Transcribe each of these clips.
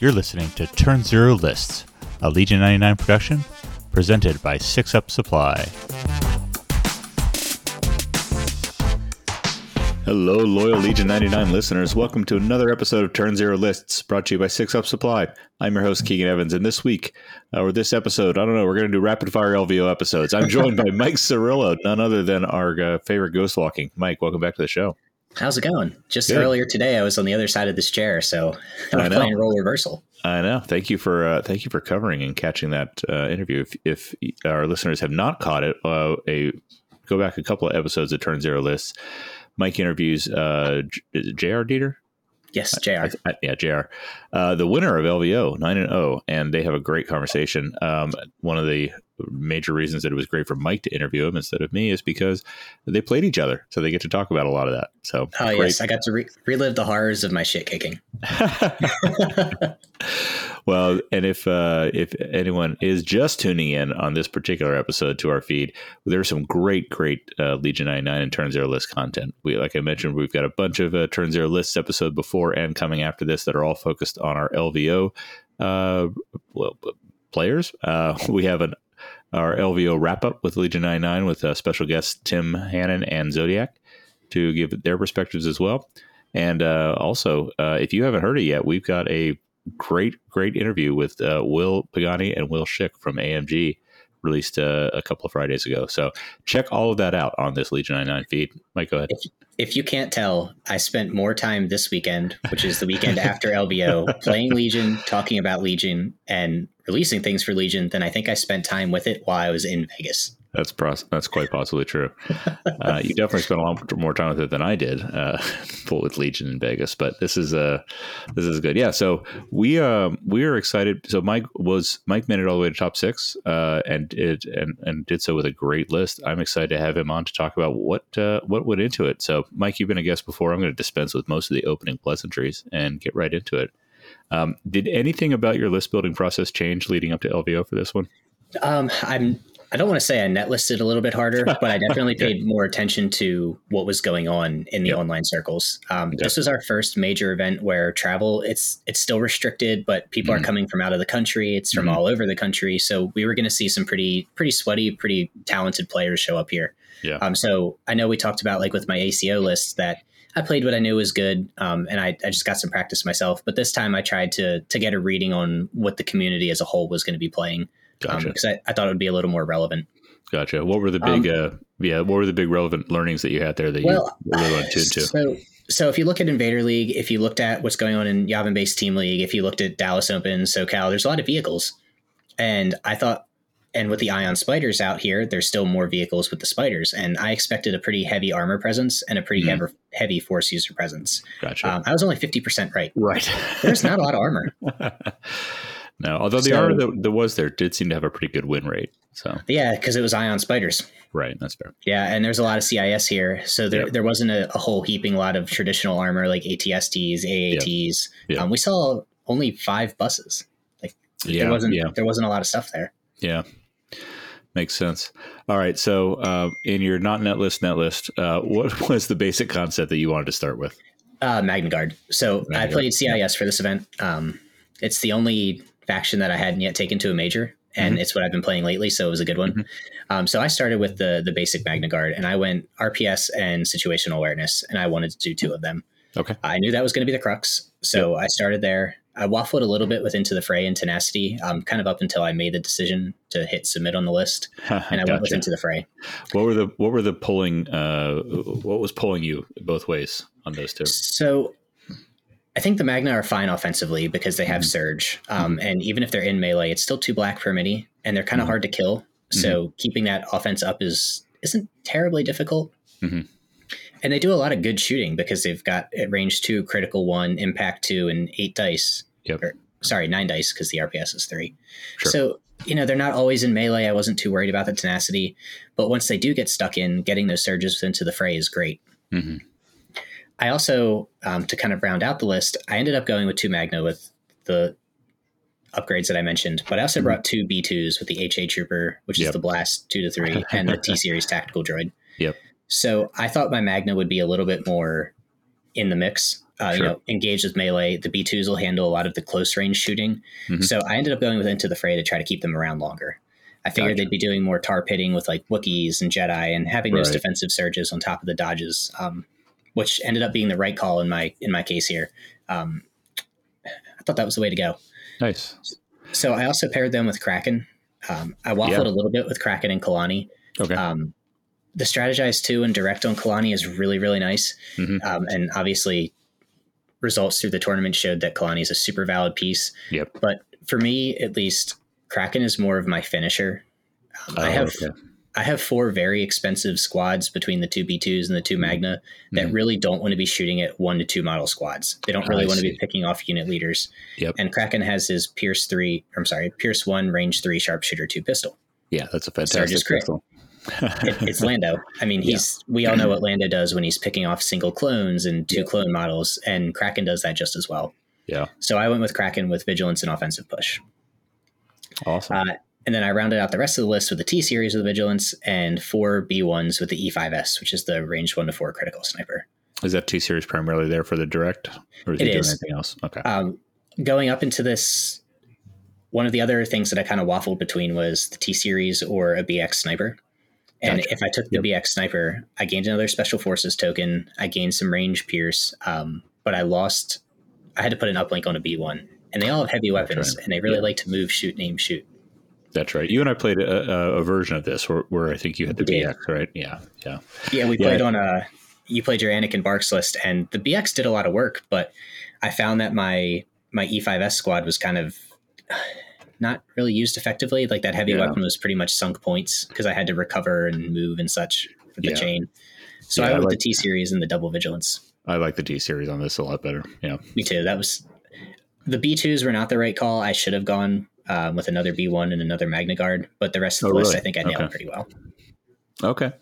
You're listening to Turn Zero Lists, a Legion 99 production presented by Six Up Supply. Hello, loyal Legion 99 listeners. Welcome to another episode of Turn Zero Lists brought to you by Six Up Supply. I'm your host, Keegan Evans, and this week, uh, or this episode, I don't know, we're going to do rapid fire LVO episodes. I'm joined by Mike Cirillo, none other than our uh, favorite ghost walking. Mike, welcome back to the show. How's it going? Just Good. earlier today, I was on the other side of this chair, so I'm playing role reversal. I know. Thank you for uh, thank you for covering and catching that uh, interview. If, if, our listeners have not caught it, uh, a go back a couple of episodes of Turn Zero Lists. Mike interviews uh, J.R. Dieter. Yes, Jr. I, I, yeah, Jr. Uh, the winner of LVO nine and zero, oh, and they have a great conversation. Um, one of the major reasons that it was great for Mike to interview him instead of me is because they played each other, so they get to talk about a lot of that. So, oh great. yes, I got to re- relive the horrors of my shit kicking. well, and if uh, if anyone is just tuning in on this particular episode to our feed, there's some great, great uh, Legion 99 and Turn Zero list content. We, like I mentioned, we've got a bunch of uh, Turn Zero lists episode before and coming after this that are all focused on our LVO uh, well, players. Uh, we have an our LVO wrap up with Legion 99 with uh, special guests Tim Hannon and Zodiac to give their perspectives as well. And uh, also, uh, if you haven't heard it yet, we've got a great, great interview with uh, Will Pagani and Will Schick from AMG released uh, a couple of Fridays ago. So check all of that out on this Legion 99 feed. Mike, go ahead. If, if you can't tell, I spent more time this weekend, which is the weekend after LVO, playing Legion, talking about Legion, and releasing things for Legion than I think I spent time with it while I was in Vegas. That's pros- that's quite possibly true. Uh, you definitely spent a lot more time with it than I did, uh, with Legion in Vegas. But this is uh, this is good. Yeah. So we uh, we are excited. So Mike was Mike made it all the way to top six, uh, and it and and did so with a great list. I'm excited to have him on to talk about what uh, what went into it. So Mike, you've been a guest before. I'm going to dispense with most of the opening pleasantries and get right into it. Um, did anything about your list building process change leading up to LVO for this one? Um, I'm I don't want to say I net listed a little bit harder, but I definitely paid yeah. more attention to what was going on in the yeah. online circles. Um, yeah. This was our first major event where travel it's it's still restricted, but people mm-hmm. are coming from out of the country. It's from mm-hmm. all over the country, so we were going to see some pretty pretty sweaty, pretty talented players show up here. Yeah. Um, so I know we talked about like with my ACO list that I played what I knew was good, um, and I, I just got some practice myself. But this time I tried to to get a reading on what the community as a whole was going to be playing because gotcha. um, I, I, thought it would be a little more relevant. Gotcha. What were the big, um, uh, yeah, what were the big relevant learnings that you had there that well, you really wanted to? So, so if you look at Invader League, if you looked at what's going on in Yavin Base Team League, if you looked at Dallas Open, SoCal, there's a lot of vehicles, and I thought, and with the Ion Spiders out here, there's still more vehicles with the Spiders, and I expected a pretty heavy armor presence and a pretty mm-hmm. heavy, heavy Force user presence. Gotcha. Um, I was only fifty percent right. Right. there's not a lot of armor. No, although the so, armor that, that, was there did seem to have a pretty good win rate. So yeah, because it was ion spiders. Right, that's fair. Yeah, and there's a lot of CIS here, so there yep. there wasn't a, a, whole heaping lot of traditional armor like ATSTs, AATs. Yep. Yep. Um, we saw only five buses. Like yeah, there wasn't yeah. there wasn't a lot of stuff there. Yeah, makes sense. All right, so uh, in your not net list net list, uh, what was the basic concept that you wanted to start with? Uh, Magna Guard. So I played CIS for this event. Um, it's the only faction that I hadn't yet taken to a major, and mm-hmm. it's what I've been playing lately. So it was a good one. Mm-hmm. Um, so I started with the the basic Magna Guard, and I went RPS and situational awareness, and I wanted to do two of them. Okay. I knew that was going to be the crux, so yep. I started there. I waffled a little bit with Into the Fray and Tenacity, um, kind of up until I made the decision to hit submit on the list, and I gotcha. went with Into the Fray. What were the what were the pulling? Uh, what was pulling you both ways on those two? So I think the Magna are fine offensively because they have mm-hmm. Surge. Um, mm-hmm. And even if they're in melee, it's still two black per mini, and they're kind of mm-hmm. hard to kill. So mm-hmm. keeping that offense up is isn't terribly difficult. Mm-hmm. And they do a lot of good shooting because they've got at range two, critical one, impact two, and eight dice. Yep. Or, sorry, nine dice because the RPS is three. Sure. So you know they're not always in melee. I wasn't too worried about the tenacity, but once they do get stuck in, getting those surges into the fray is great. Mm-hmm. I also, um, to kind of round out the list, I ended up going with two Magna with the upgrades that I mentioned, but I also mm-hmm. brought two B2s with the HA Trooper, which yep. is the Blast 2 to 3, and the T Series Tactical Droid. Yep. So I thought my Magna would be a little bit more in the mix. Uh, sure. You know, engaged with melee, the B2s will handle a lot of the close range shooting. Mm-hmm. So I ended up going with Into the Fray to try to keep them around longer. I figured gotcha. they'd be doing more tar pitting with like Wookiees and Jedi and having right. those defensive surges on top of the dodges, um, which ended up being the right call in my in my case here. Um, I thought that was the way to go. Nice. So I also paired them with Kraken. Um, I waffled yeah. a little bit with Kraken and Kalani. Okay. Um, the strategize too and direct on Kalani is really really nice, mm-hmm. um, and obviously results through the tournament showed that Kalani is a super valid piece. Yep. But for me, at least, Kraken is more of my finisher. Um, oh, I have okay. I have four very expensive squads between the two B2s and the two Magna that mm-hmm. really don't want to be shooting at one to two model squads. They don't really want to be picking off unit leaders. Yep. And Kraken has his Pierce three, I'm sorry, Pierce one, range three, sharpshooter two pistol. Yeah, that's a fantastic pistol. It, it's Lando. I mean, he's yeah. we all know what Lando does when he's picking off single clones and two yeah. clone models, and Kraken does that just as well. Yeah. So I went with Kraken with vigilance and offensive push. Awesome. Uh, and then I rounded out the rest of the list with the T series of the vigilance and four B ones with the E5S, which is the range one to four critical sniper. Is that T series primarily there for the direct, or is it, it doing anything else? Okay. Um, going up into this, one of the other things that I kind of waffled between was the T series or a BX sniper. And gotcha. if I took the yep. BX sniper, I gained another special forces token. I gained some range pierce, um, but I lost. I had to put an uplink on a B1, and they all have heavy weapons, right. and they really yep. like to move, shoot, name, shoot. That's right. You and I played a, a version of this where, where, I think you had the BX, right? Yeah, yeah, yeah. We played on a. You played your Anakin BARCs list, and the BX did a lot of work, but I found that my my E5S squad was kind of not really used effectively. Like that heavy yeah. weapon was pretty much sunk points because I had to recover and move and such for the yeah. chain. So yeah, I went with like, the T series and the double vigilance. I like the T series on this a lot better. Yeah, me too. That was the B twos were not the right call. I should have gone um, with another B one and another Magna Guard, but the rest of the oh, list, I think I nailed okay. pretty well. Okay.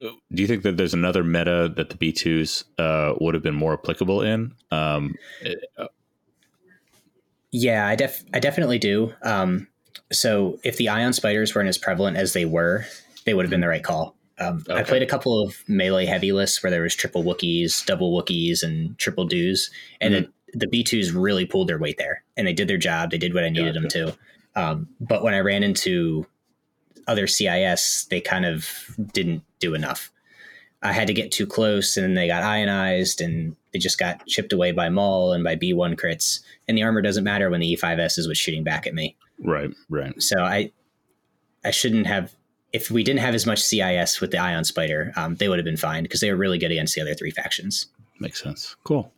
Do you think that there's another meta that the B twos uh, would have been more applicable in? Um, yeah, I def I definitely do. Um, so if the ion spiders weren't as prevalent as they were, they would have been the right call. Um, okay. I played a couple of melee heavy lists where there was triple Wookiees, double Wookiees, and triple Dews, and mm-hmm. it, the B twos really pulled their weight there, and they did their job. They did what I needed them to. Um, but when I ran into other CIS, they kind of didn't do enough. I had to get too close, and they got ionized, and they just got chipped away by Maul and by B1 crits. And the armor doesn't matter when the E5S is was shooting back at me. Right, right. So I, I shouldn't have. If we didn't have as much CIS with the Ion Spider, um, they would have been fine because they were really good against the other three factions. Makes sense. Cool.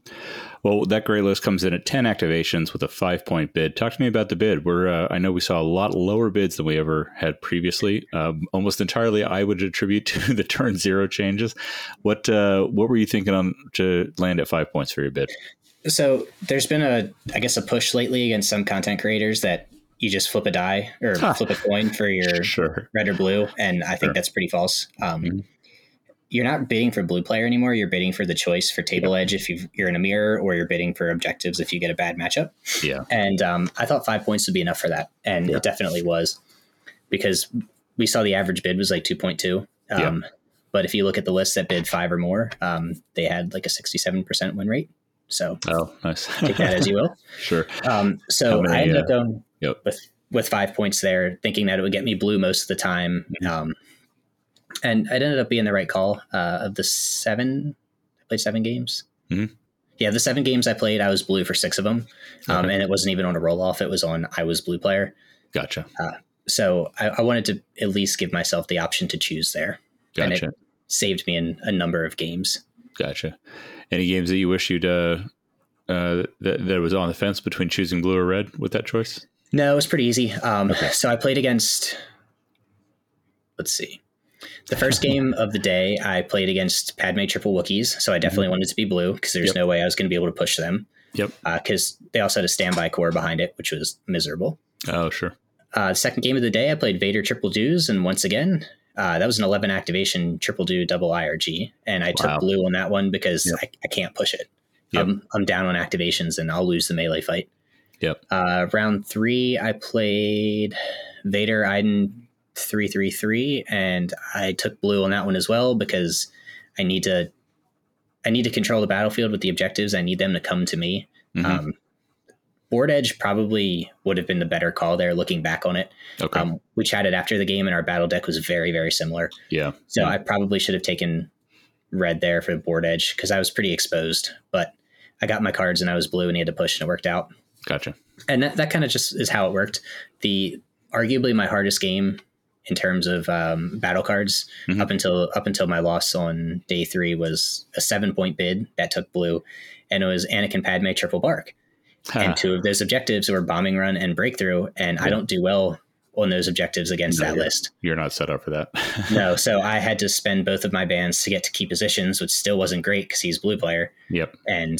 Well, that gray list comes in at 10 activations with a five point bid. Talk to me about the bid. We're, uh, I know we saw a lot lower bids than we ever had previously. Um, almost entirely, I would attribute to the turn zero changes. What, uh, what were you thinking on to land at five points for your bid? So there's been a, I guess, a push lately against some content creators that you just flip a die or flip a coin for your sure. red or blue. And I think sure. that's pretty false. Um, mm-hmm you're not bidding for blue player anymore. You're bidding for the choice for table edge if you are in a mirror, or you're bidding for objectives if you get a bad matchup. Yeah. And um, I thought five points would be enough for that, and yeah. it definitely was, because we saw the average bid was like two point two. Um, yeah. But if you look at the list that bid five or more, um, they had like a sixty-seven percent win rate. So oh, nice. take that as you will. Sure. Um, so many, I ended uh, up going yep. with with five points there, thinking that it would get me blue most of the time. Mm-hmm. And it ended up being the right call. Uh, of the seven, I played seven games. Mm-hmm. Yeah, the seven games I played, I was blue for six of them, um, okay. and it wasn't even on a roll off. It was on I was blue player. Gotcha. Uh, so I, I, wanted to at least give myself the option to choose there, gotcha. and it saved me in a number of games. Gotcha. Any games that you wish you'd uh, uh, that, that was on the fence between choosing blue or red with that choice? No, it was pretty easy. Um, okay. So I played against. Let's see. The first game of the day, I played against Padme Triple Wookiees, so I definitely mm-hmm. wanted to be blue because there's yep. no way I was going to be able to push them. Yep. Because uh, they also had a standby core behind it, which was miserable. Oh, sure. Uh, second game of the day, I played Vader Triple Dews, and once again, uh, that was an 11 activation Triple Do double IRG, and I wow. took blue on that one because yep. I, I, can't push it. Yep. I'm, I'm down on activations, and I'll lose the melee fight. Yep. Uh, round three, I played Vader Iden 333 and I took blue on that one as well because I need to I need to control the battlefield with the objectives. I need them to come to me. Mhm. Um, Board Edge probably would have been the better call there looking back on it. okay. Um, we chatted after the game and our battle deck was very, very similar. yeah. So Yeah. I probably should have taken red there for the board edge because I was pretty exposed. But I got my cards and I was blue and he had to push and it worked out. Gotcha. And that, that kind of just is how it worked. The arguably my hardest game in terms of um, battle cards Mhm. up until up until my loss on day three was a seven point bid that took blue, and it was Anakin Padme triple BARC and two of those objectives were bombing run and breakthrough and i don't do well on those objectives against No, that you're- list You're not set up for that. no so i had to spend both of my bands to get to key positions which still wasn't great because he's blue player yep. and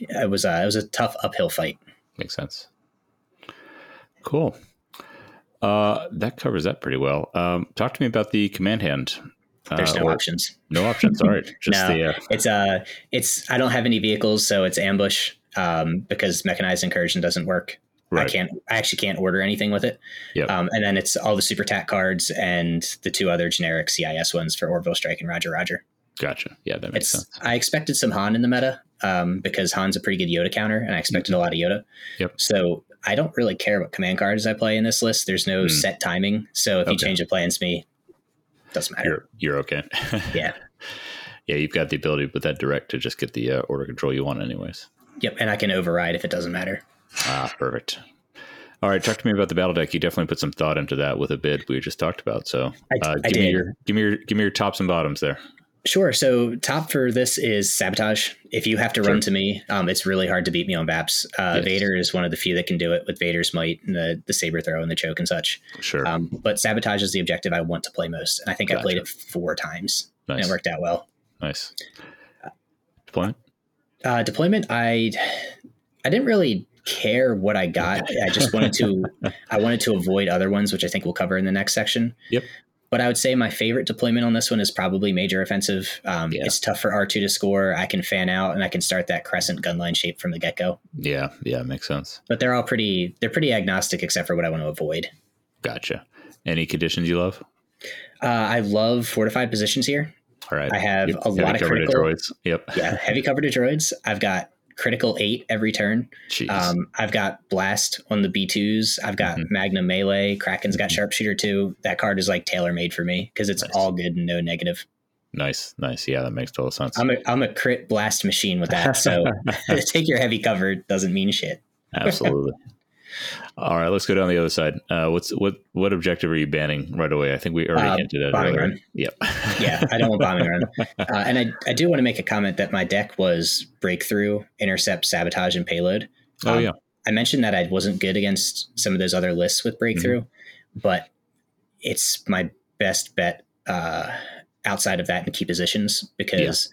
it was a, it was a tough uphill fight Makes sense. Cool. Uh, that covers that pretty well. Um, talk to me about the command hand. there's Uh, no options No options. All right. Just No. the uh, it's uh it's i don't have any vehicles so it's ambush um, because mechanized incursion doesn't work right. I can't. I actually can't order anything with it. Yep. Um, and then it's all the super tack cards and the two other generic CIS ones for Orbital Strike and Roger Roger. Gotcha. Yeah, that makes It's. sense. I expected some Han in the meta um, because Han's a pretty good Yoda counter, and I expected a lot of Yoda. Yep. So I don't really care what command cards I play in this list. There's no Hmm. set timing. So if you change a plans me, doesn't matter. You're you're okay. Yeah. yeah, you've got the ability with that direct to just get the uh, order control you want, anyways. Yep. And I can override if it doesn't matter. Ah, perfect. All right, talk to me about the battle deck. You definitely put some thought into that with a bid we just talked about. So, uh, I give me your give me your give me your tops and bottoms there. Sure. So top for this is sabotage. If you have to Sure. run to me, um, it's really hard to beat me on Baps. Uh, Yes. Vader is one of the few that can do it with Vader's might and the, the saber throw and the choke and such. Sure. Um, but sabotage is the objective I want to play most, and I think I played it four times, and it worked out well. Nice. Deployment. Uh, deployment, I I didn't really care what I got. I just wanted to I wanted to avoid other ones, which I think we'll cover in the next section. Yep. But I would say my favorite deployment on this one is probably major offensive. Um, Yeah. It's tough for R two to score. I can fan out and I can start that crescent gunline shape from the get go. Yeah, yeah, makes sense. But they're all pretty they're pretty agnostic except for what I want to avoid. Gotcha. Any conditions you love? Uh, I love fortified positions here. All right. I have Yep. a lot of critical. droids. Yep. Yeah, heavy cover to droids. I've got critical eight every turn. Um, I've got blast on the B2s. I've got Mhm. Magnum melee. Kraken's got Mhm. sharpshooter too. That card is like tailor made for me because it's Nice. all good and no negative. nice, nice. Yeah, that makes total sense. I'm a I'm a crit blast machine with that. So take your heavy cover doesn't mean shit. Absolutely. All right, let's go down the other side. Uh, what's what what objective are you banning right away? I think we already Uh, hinted at bombing earlier. run. Yep. Yeah, I don't want bombing run. Uh, and I, I do want to make a comment that my deck was breakthrough, intercept, sabotage, and payload. Oh Um, yeah. I mentioned that I wasn't good against some of those other lists with breakthrough, but it's my best bet uh, outside of that in key positions because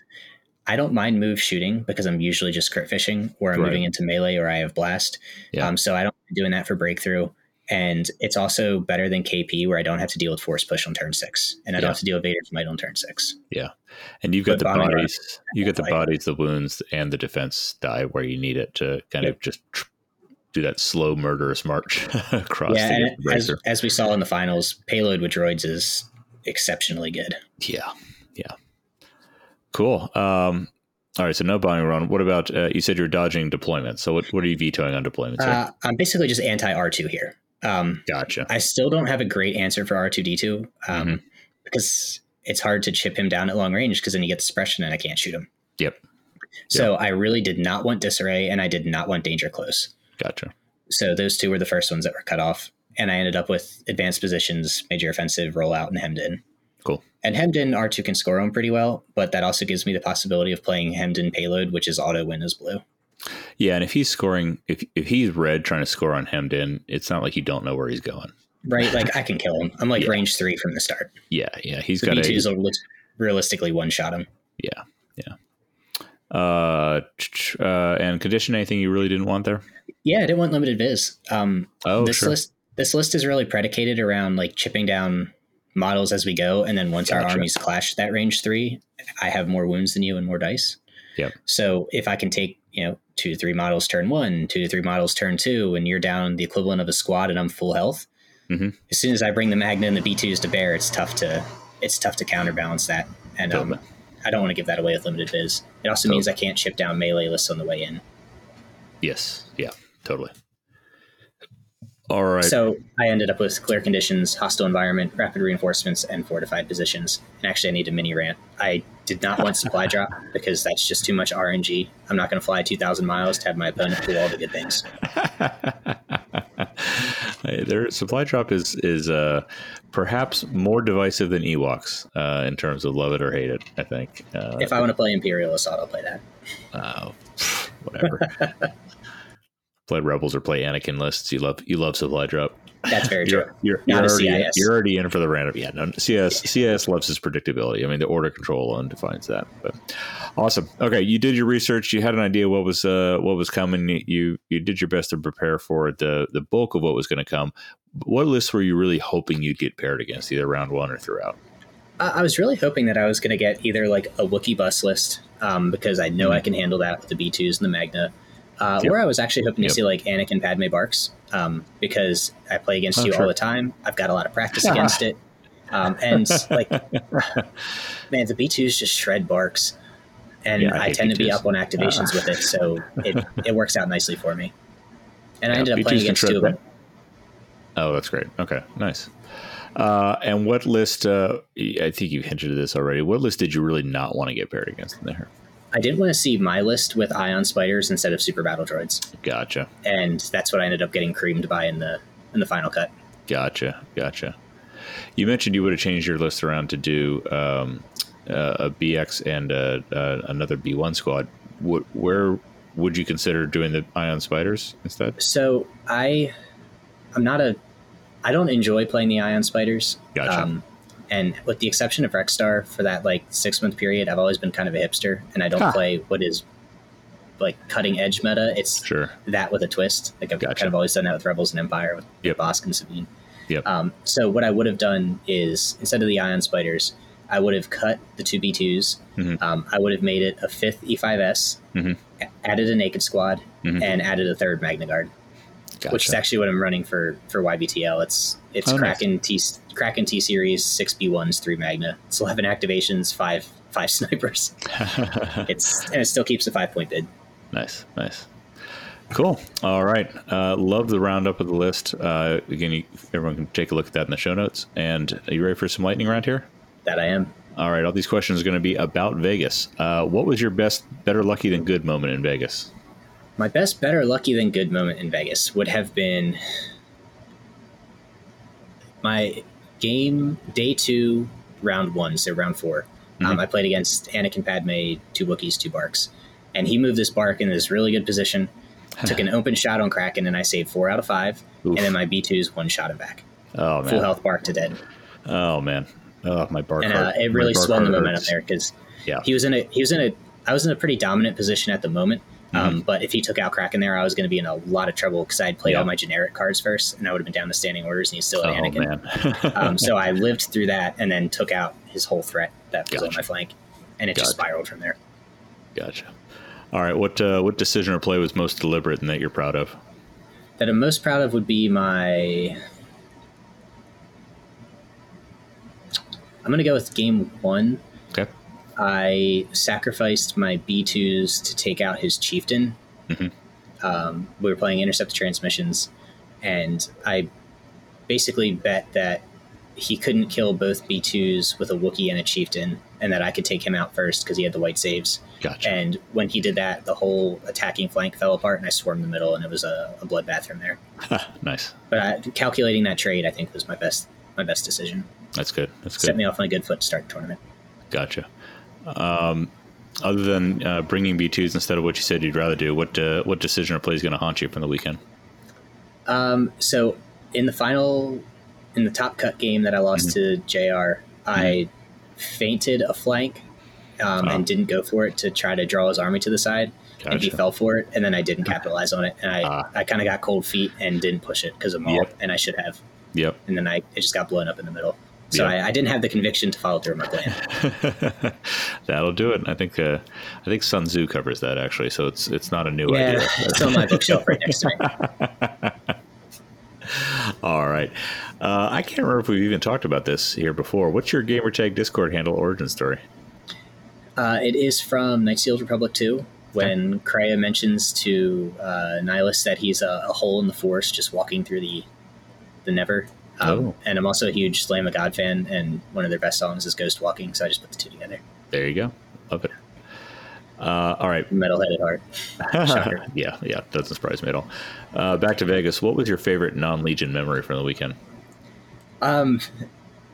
I don't mind move shooting because I'm usually just crit fishing or I'm Right. moving into melee or I have blast. Yeah. Um, so I don't mind doing that for breakthrough. And it's also better than KP where I don't have to deal with force push on turn six and I Yeah. don't have to deal with Vader's might on turn six. Yeah. And you've got But the bodies, you got the like- bodies, the wounds, and the defense die where you need it to kind of just tr- do that slow murderous march across yeah, the as, as we saw in the finals, payload with droids is exceptionally good. Yeah, cool. Um, all right, so no bombing run. What about uh, you said you're dodging deployment? So what what are you vetoing on deployments? here? Uh, I'm basically just anti R2 here. Um, gotcha. I still don't have a great answer for R2D2 um, Mhm. because it's hard to chip him down at long range because then he gets suppression and I can't shoot him. Yep. So I really did not want disarray and I did not want danger close. Gotcha. So those two were the first ones that were cut off. And I ended up with advanced positions, major offensive, rollout, and hemmed in. Cool. And hemmed in R2 can score on pretty well, but that also gives me the possibility of playing hemmed in payload, which is auto win as blue. Yeah, and if he's scoring, if if he's red trying to score on hemmed in, it's not like you don't know where he's going. Right? Like I can kill him. I'm like Yeah. range three from the start. Yeah, yeah, he's The got B2s a will realistically one shot him. yeah, yeah. Uh, uh, and condition anything you really didn't want there? Yeah, I didn't want limited viz. Um, Oh, this sure. list this list is really predicated around like chipping down models as we go, and then once our armies clash that range three, I have more wounds than you and more dice. Yep. So if I can take you know two to three models turn one, two to three models turn two, and you're down the equivalent of a squad, and I'm full health. Mhm. As soon as I bring the Magna and the B2s to bear, it's tough to it's tough to counterbalance that. And um, I don't want to give that away with limited viz. It also totally. means I can't chip down melee lists on the way in. Yes. Yeah. Totally. All right. So I ended up with clear conditions, hostile environment, rapid reinforcements, and fortified positions. And actually, I need a mini rant. I did not want supply drop because that's just too much RNG. I'm not going to fly 2,000 miles to have my opponent do all the good things. hey, their supply drop is is uh, perhaps more divisive than Ewoks uh, in terms of love it or hate it. I think. Uh, if I want to play Imperial Assault, I'll play that. Oh, whatever. play Rebels or play Anakin lists. You love you love supply drop. That's very you're, true. You're, you're already in, you're already in for the random. Yeah, no, CS CS loves his predictability. I mean, the order control alone defines that. But awesome. Okay, you did your research. You had an idea what was uh, what was coming. You you did your best to prepare for the the bulk of what was going to come. What lists were you really hoping you'd get paired against, either round one or throughout? I was really hoping that I was going to get either like a Wookiee bus list um, because I know mm-hmm. I can handle that with the B2s and the Magna uh, yep. Where I was actually hoping to see like Anakin Padme BARCs, um, because I play against oh, you sure. all the time. I've got a lot of practice against it, um, and like man, the B twos just shred BARCs, and yeah, I, I tend B2s. to be up on activations uh. with it, so it, it works out nicely for me. And yeah, I ended up B2s playing against two of them. Oh, that's great. Okay, nice. Uh, and what list? Uh, I think you hinted at this already. What list did you really not want to get paired against in there? I did want to see my list with ion spiders instead of super battle droids. Gotcha. And that's what I ended up getting creamed by in the in the final cut. Gotcha. Gotcha. You mentioned you would have changed your list around to do um, uh, a BX and uh, uh, another B1 squad. What, where would you consider doing the ion spiders instead? So I, I'm not a, I don't enjoy playing the ion spiders. Gotcha. Um, and with the exception of Rexstar for that like six month period, I've always been kind of a hipster, and I don't huh. play what is like cutting edge meta. It's sure. that with a twist. Like I've gotcha. kind of always done that with Rebels and Empire with yep. Bossk and Sabine. Yep. Um, so what I would have done is instead of the ion spiders, I would have cut the two B 2s mm-hmm. um, I would have made it a fifth E5S, mm-hmm. added a naked squad, mm-hmm. and added a third Magna Guard. Gotcha. Which is actually what I'm running for for YBTL. It's it's oh, Kraken nice. T Kraken T series, six B ones, three Magna. It's eleven activations, five five snipers. it's and it still keeps a five point bid. Nice, nice. Cool. All right. Uh, love the roundup of the list. Uh, again, you, everyone can take a look at that in the show notes. And are you ready for some lightning round here? That I am. All right. All these questions are going to be about Vegas. Uh, what was your best, better lucky than good moment in Vegas? My best, better lucky than good moment in Vegas would have been my game day two, round one, so round 4 mm-hmm. um, I played against Anakin Padme, two Wookiees, two BARCs, and he moved this BARC in this really good position. took an open shot on Kraken, and I saved four out of five. Oof. And then my B twos one shot him back. Oh man, full health BARC to dead. Oh man, oh my BARC! And uh, it really swung the momentum there because yeah, he was in a he was in a I was in a pretty dominant position at the moment. Um, mm-hmm. but if he took out Kraken there, I was going to be in a lot of trouble because I had played yeah. all my generic cards first, and I would have been down to standing orders, and he's still an oh, Anakin. um, so I lived through that, and then took out his whole threat that was gotcha. on my flank, and it gotcha. just spiraled from there. Gotcha. All right, what uh, what decision or play was most deliberate and that you're proud of? That I'm most proud of would be my. I'm going to go with game one Okay. I sacrificed my B2s to take out his chieftain. Mm-hmm. Um, we were playing intercept transmissions, and I basically bet that he couldn't kill both B2s with a Wookiee and a chieftain, and that I could take him out first because he had the white saves. Gotcha. And when he did that, the whole attacking flank fell apart, and I swarmed the middle, and it was a, a bloodbath from there. nice. But I, calculating that trade, I think, was my best my best decision. That's good. That's good. Set me off on a good foot to start the tournament. Gotcha. Um, other than uh, bringing B2s instead of what you said you'd rather do, what uh, what decision or play is going to haunt you from the weekend? Um, so in the final, in the top cut game that I lost mm-hmm. to JR, I mm-hmm. feinted a flank um, oh. and didn't go for it to try to draw his army to the side. Gotcha. And he fell for it, and then I didn't capitalize on it, and I, ah. I kind of got cold feet and didn't push it because of Maul, yep. and I should have. Yep. And then I it just got blown up in the middle. So yeah. I, I, didn't have the conviction to follow through my plan. That'll do it. I think uh, I think Sun Tzu covers that actually, so it's it's not a new yeah, idea. it's on my bookshelf right next to me. All right. Uh, I can't remember if we've even talked about this here before. What's your gamertag Discord handle origin story? Uh, it is from the Old Republic 2 when okay. Kreia mentions to uh, Nihilus that he's a, a, hole in the Force just walking through the the Never. Um, oh. And I'm also a huge Lamb of God fan, and one of their best songs is Ghost Walking, so I just put the two together. There you go. Love it. Uh, all right. Metal-headed heart. yeah, yeah. Doesn't surprise me at all. Uh, back to Vegas. What was your favorite non-Legion memory from the weekend? Um,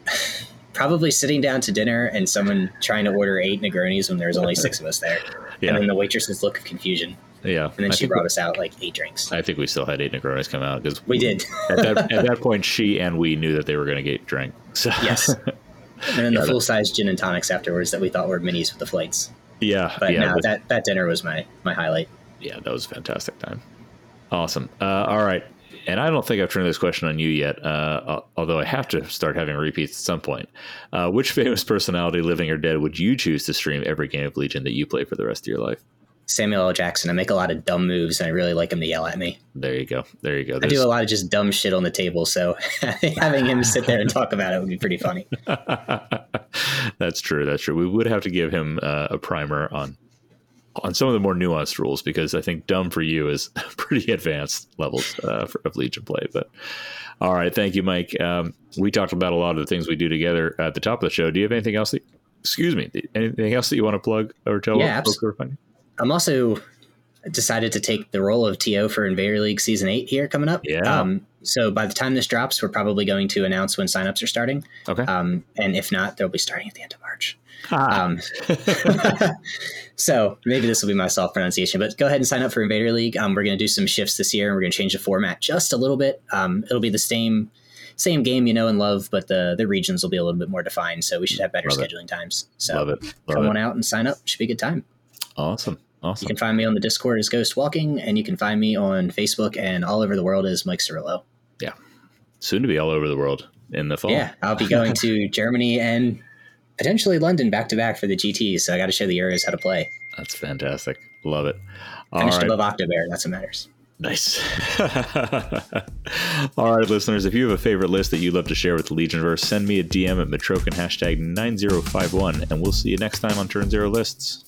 probably sitting down to dinner and someone trying to order eight Negronis when there was only six of us there, yeah. and then the waitress's look of confusion. Yeah, and then I she brought we, us out like eight drinks. I think we still had eight Negronis come out because we did. at, that, at that point, she and we knew that they were going to get drank. So. Yes, and then yeah, the full size gin and tonics afterwards that we thought were minis with the flights. Yeah, but yeah, no, that that dinner was my my highlight. Yeah, that was a fantastic time. Awesome. Uh, all right, and I don't think I've turned this question on you yet, uh, although I have to start having repeats at some point. Uh, which famous personality, living or dead, would you choose to stream every game of Legion that you play for the rest of your life? Samuel L. Jackson. I make a lot of dumb moves, and I really like him to yell at me. There you go. There you go. There's... I do a lot of just dumb shit on the table, so having him sit there and talk about it would be pretty funny. That's true. That's true. We would have to give him uh, a primer on on some of the more nuanced rules because I think dumb for you is pretty advanced levels uh, for, of Legion play. But all right, thank you, Mike. Um, we talked about a lot of the things we do together at the top of the show. Do you have anything else? That, excuse me, anything else that you want to plug or tell? Yeah, absolutely. I'm also decided to take the role of TO for Invader League Season 8 here coming up. Yeah. Um, so by the time this drops, we're probably going to announce when signups are starting. Okay. Um, and if not, they'll be starting at the end of March. Um, so maybe this will be my soft pronunciation, but go ahead and sign up for Invader League. Um, we're going to do some shifts this year, and we're going to change the format just a little bit. Um, it'll be the same same game you know and love, but the the regions will be a little bit more defined. So we should have better love scheduling it. times. So love it. Love come it. on out and sign up. Should be a good time. Awesome. Awesome. You can find me on the Discord as Ghost Walking, and you can find me on Facebook and all over the world as Mike Cirillo. Yeah. Soon to be all over the world in the fall. Yeah. I'll be going to Germany and potentially London back to back for the GTs. So I got to show the Euros how to play. That's fantastic. Love it. All Finished right. above Octobear. That's what matters. Nice. All right, listeners, if you have a favorite list that you'd love to share with the Legionverse, send me a DM at Metroken hashtag 9051, and we'll see you next time on Turn Zero Lists.